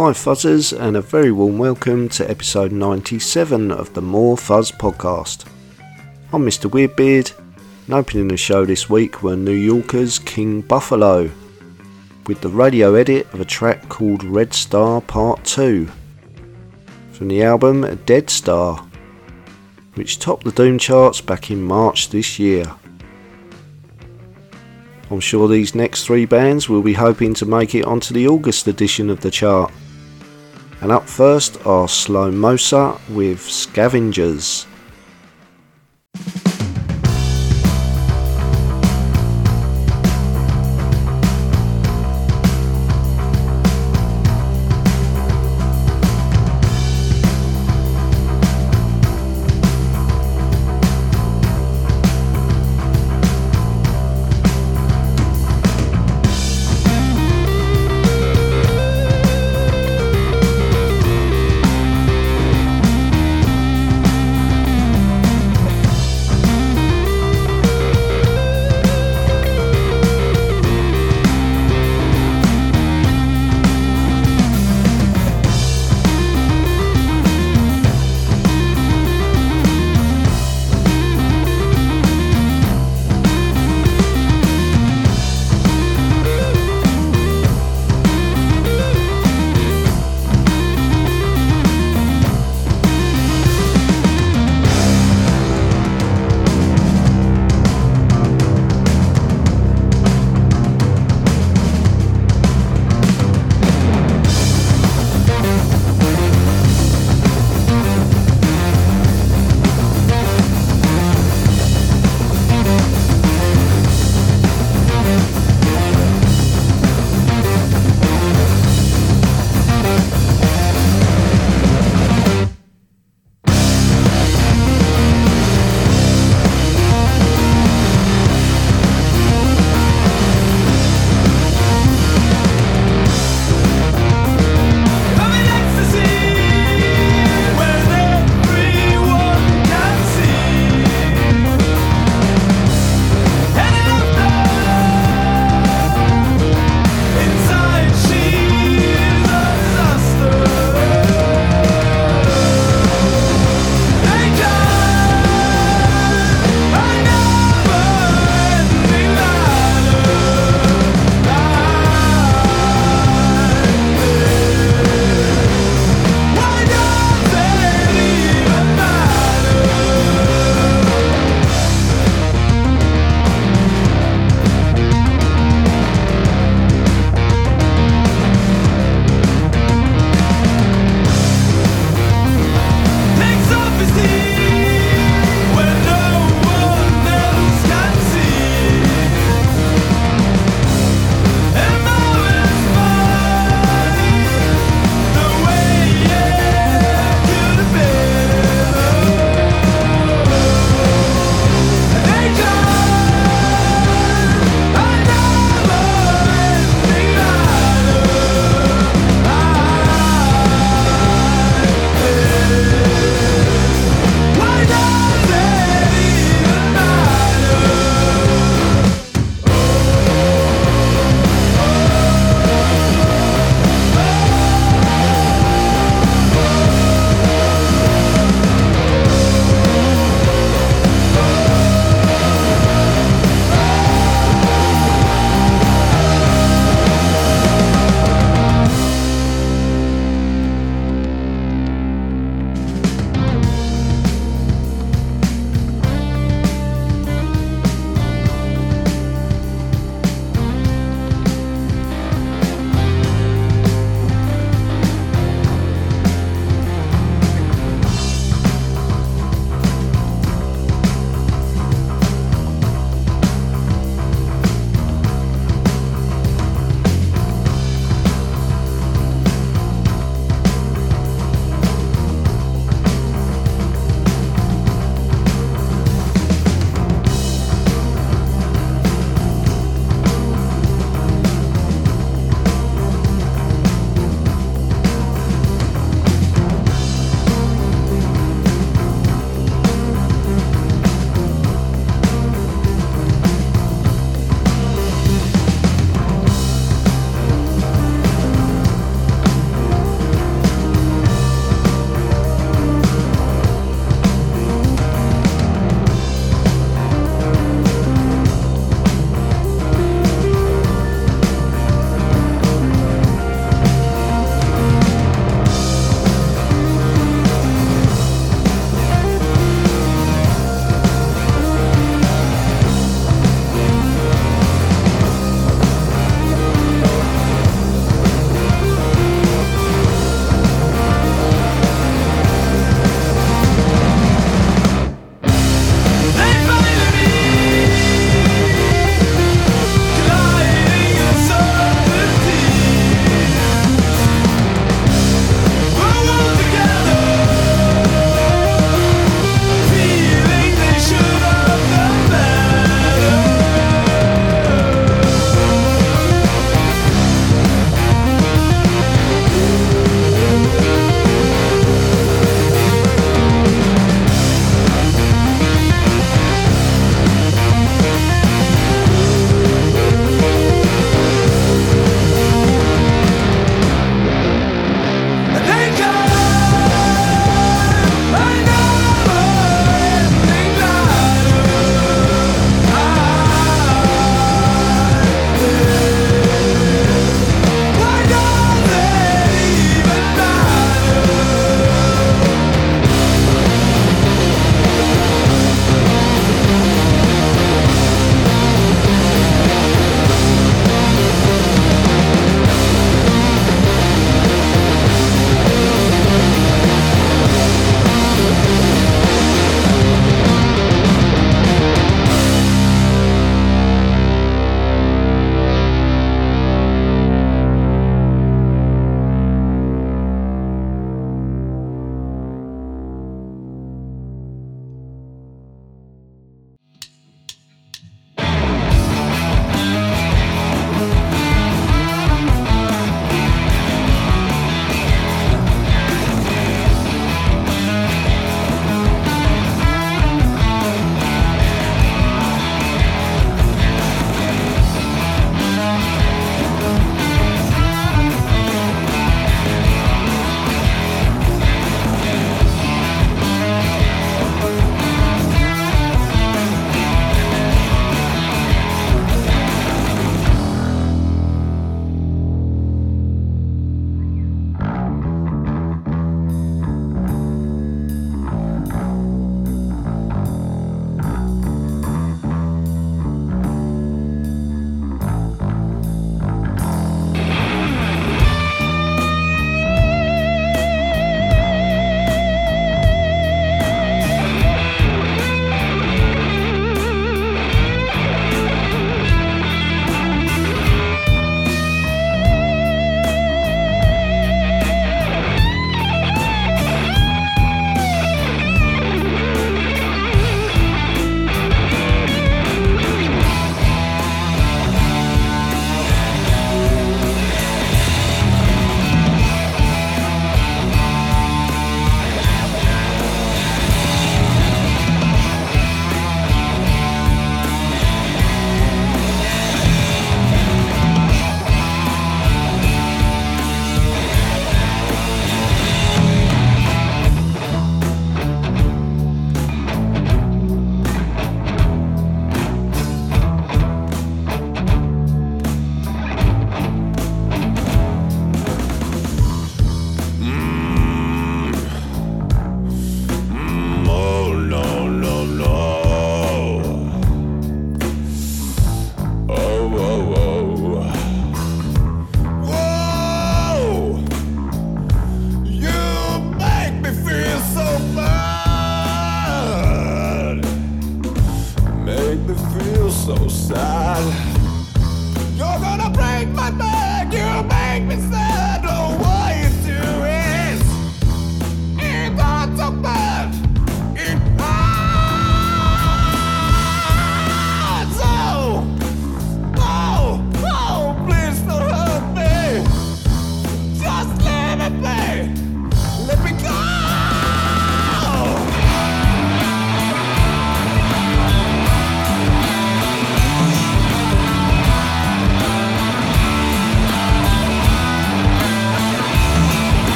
Hi, Fuzzers, and a very warm welcome to episode 97 of the More Fuzz podcast. I'm Mr. Weirdbeard, and opening the show this week were New Yorker's King Buffalo, with the radio edit of a track called Red Star Part 2, from the album Dead Star, which topped the Doom charts back in March this year. I'm sure these next three bands will be hoping to make it onto the August edition of the chart and up first are Slomosa with Scavengers.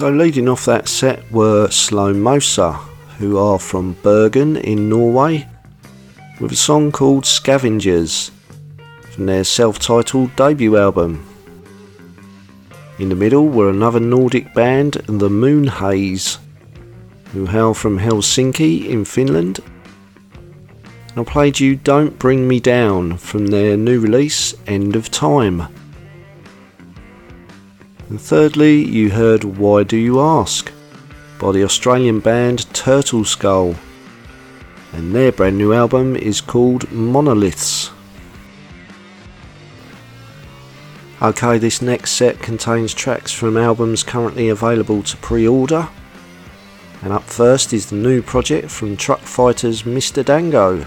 So, leading off that set were Slomosa, who are from Bergen in Norway, with a song called Scavengers from their self titled debut album. In the middle were another Nordic band, the Moon Haze, who hail from Helsinki in Finland. And I played you Don't Bring Me Down from their new release, End of Time. And thirdly, you heard Why Do You Ask by the Australian band Turtle Skull. And their brand new album is called Monoliths. Okay, this next set contains tracks from albums currently available to pre order. And up first is the new project from Truckfighters Mr. Dango.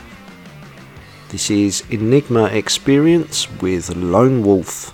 This is Enigma Experience with Lone Wolf.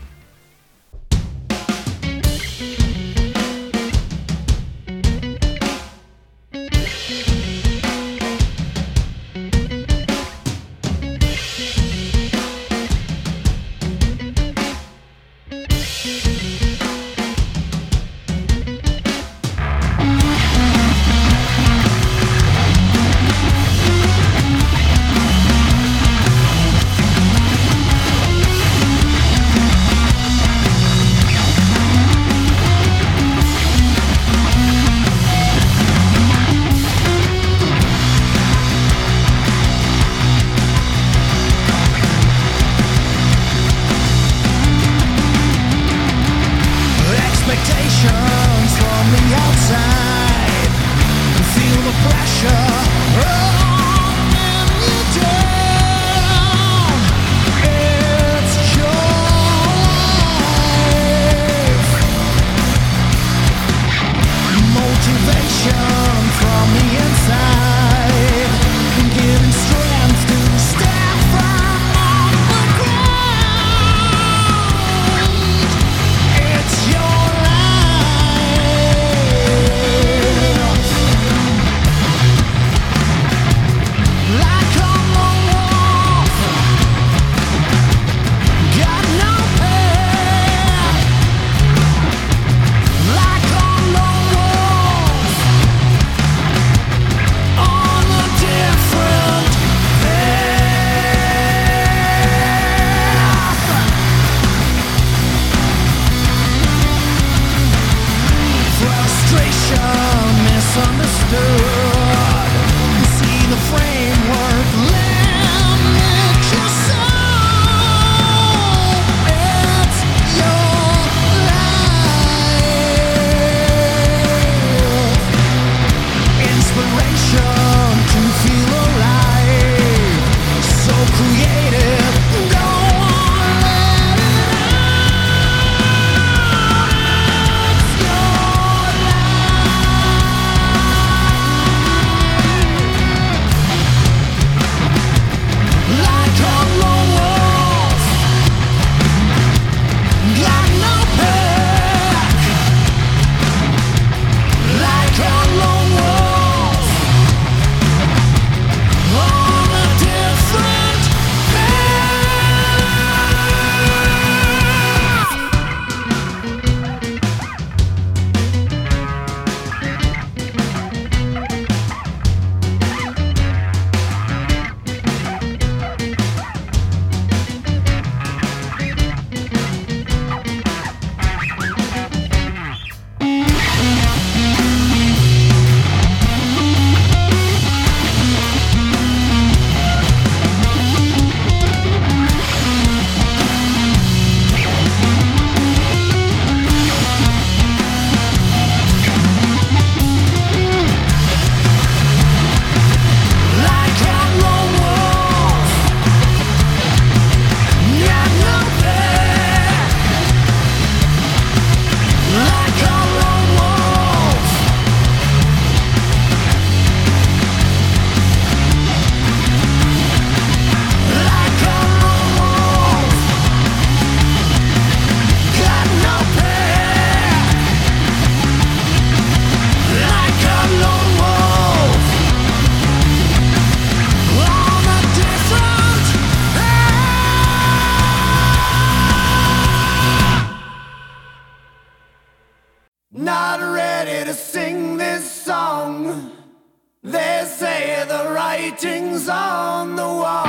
Writings on the wall.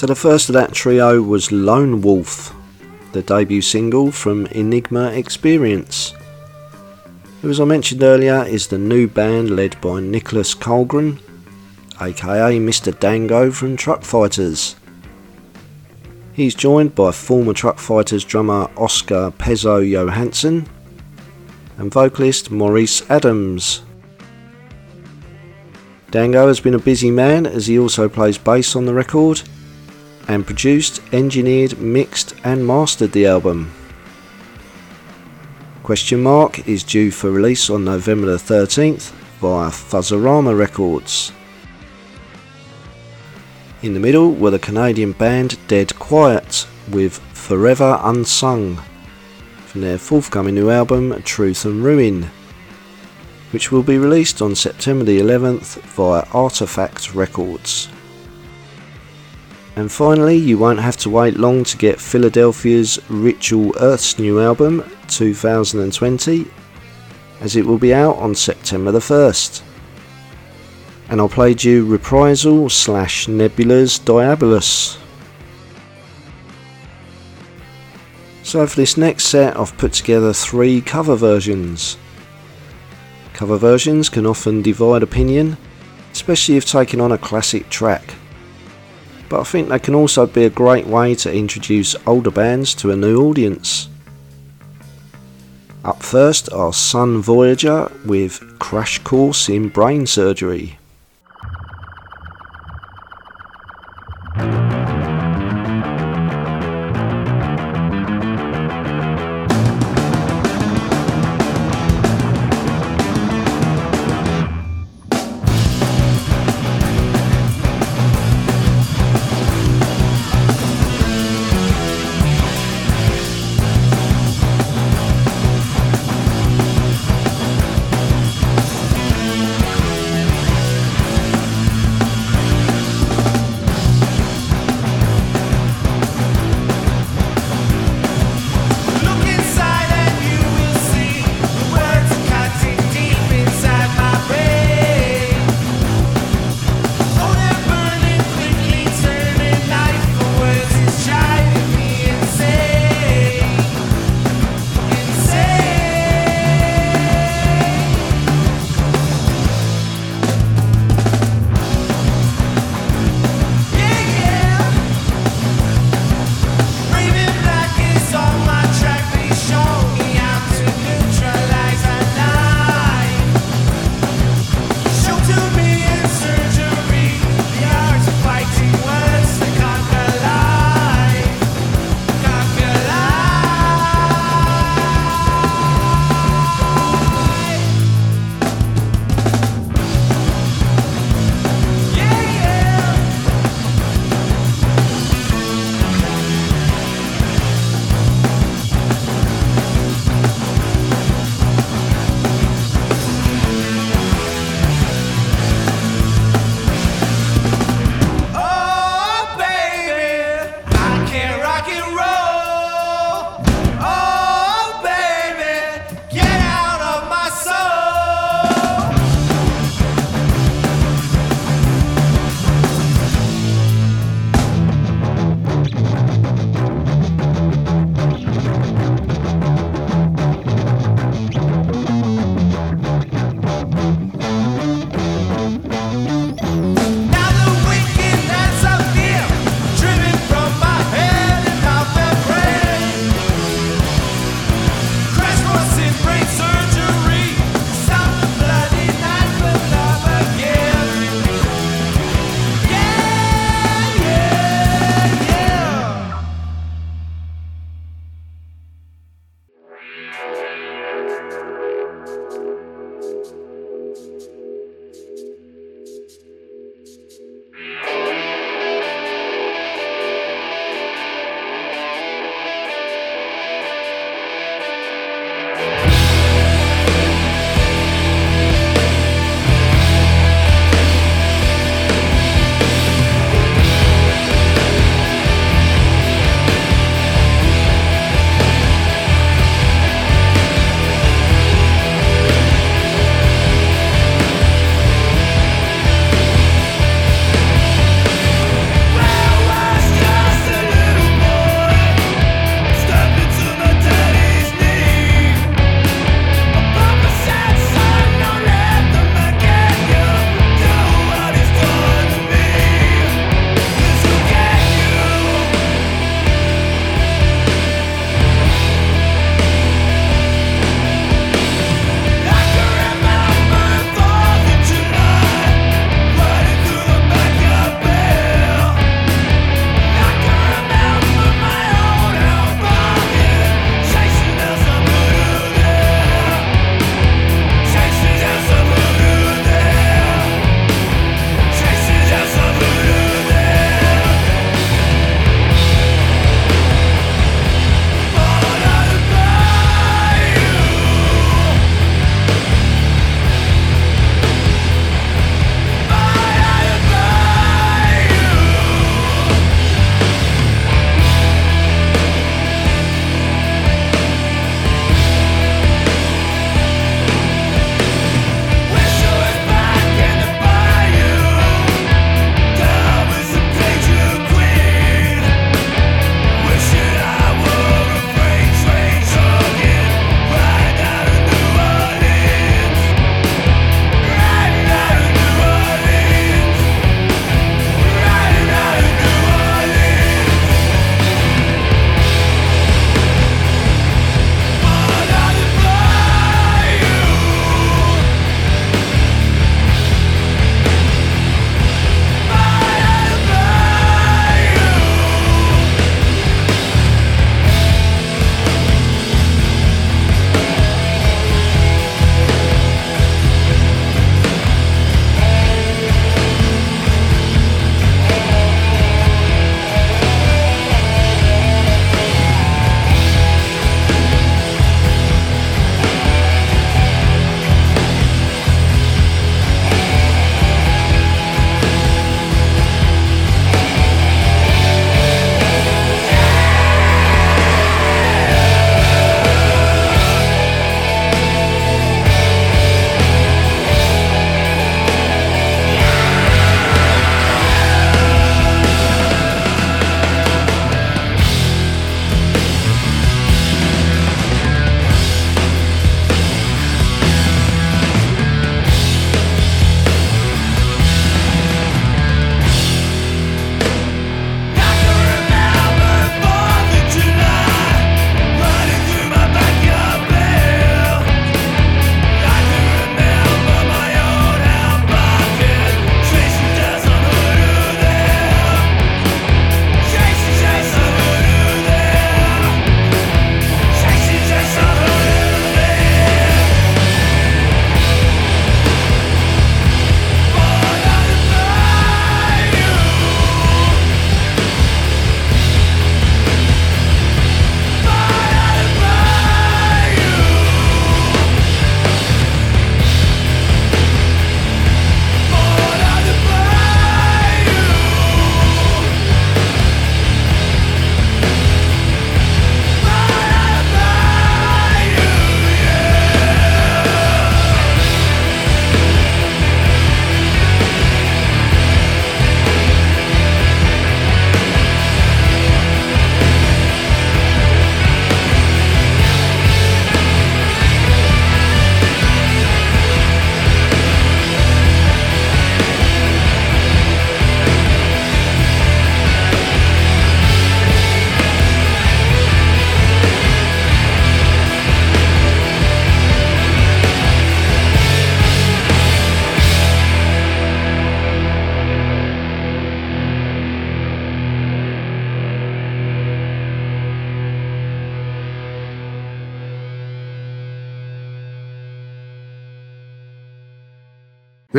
So the first of that trio was Lone Wolf, the debut single from Enigma Experience, who, as I mentioned earlier, is the new band led by Niklas Källgren, aka Mr. Dango from Truckfighters. He's joined by former Truckfighters drummer Oscar Pezo Johansson and vocalist Maurice Adams. Dango has been a busy man as he also plays bass on the record and produced, engineered, mixed and mastered the album. Question Mark is due for release on November the 13th via Fuzzorama Records. In the middle were the Canadian band Dead Quiet with Forever Unsung from their forthcoming new album Truth and Ruin, which will be released on September the 11th via Artoffact Records. And finally, you won't have to wait long to get Philadelphia's Ritual Earth's new album 2020, as it will be out on September the 1st and I'll play you Reprisal slash Nebula's Diabolus. So for this next set I've put together three cover versions. Cover versions can often divide opinion, especially if taking on a classic track. But I think they can also be a great way to introduce older bands to a new audience. Up first are Sun Voyager with Crash Course in Brain Surgery.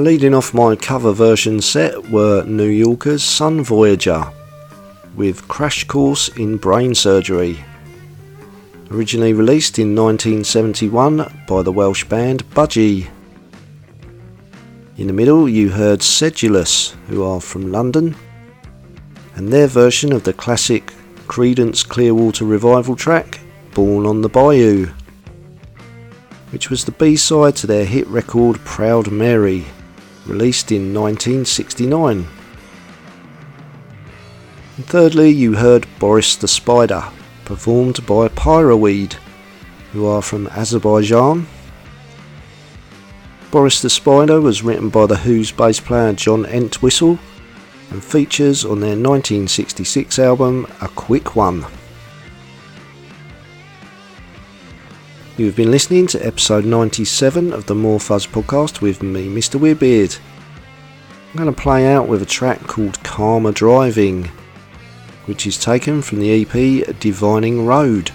So, leading off my cover version set were New Yorker's Sun Voyager with Crash Course in Brain Surgery. Originally released in 1971 by the Welsh band Budgie. In the middle, you heard Sedulus, who are from London, and their version of the classic Creedence Clearwater Revival track, Born on the Bayou which was the B side to their hit record Proud Mary, released in 1969. And thirdly, you heard Boris the Spider, performed by Pyraweed, who are from Azerbaijan. Boris the Spider was written by The Who's bass player John Entwistle and features on their 1966 album A Quick One. You have been listening to episode 97 of the More Fuzz podcast with me, Mr. Weirdbeard. I'm going to play out with a track called Karma Driving, which is taken from the EP Divining Road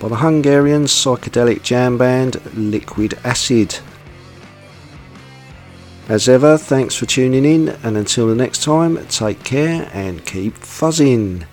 by the Hungarian psychedelic jam band Liquid Acid. As ever, thanks for tuning in, and until the next time, take care and keep fuzzing.